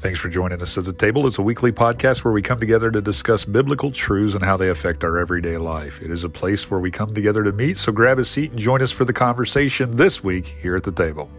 Thanks for joining us at the table. It's a weekly podcast where we come together to discuss biblical truths and how they affect our everyday life. It is a place where we come together to meet, so grab a seat and join us for the conversation this week here at the table.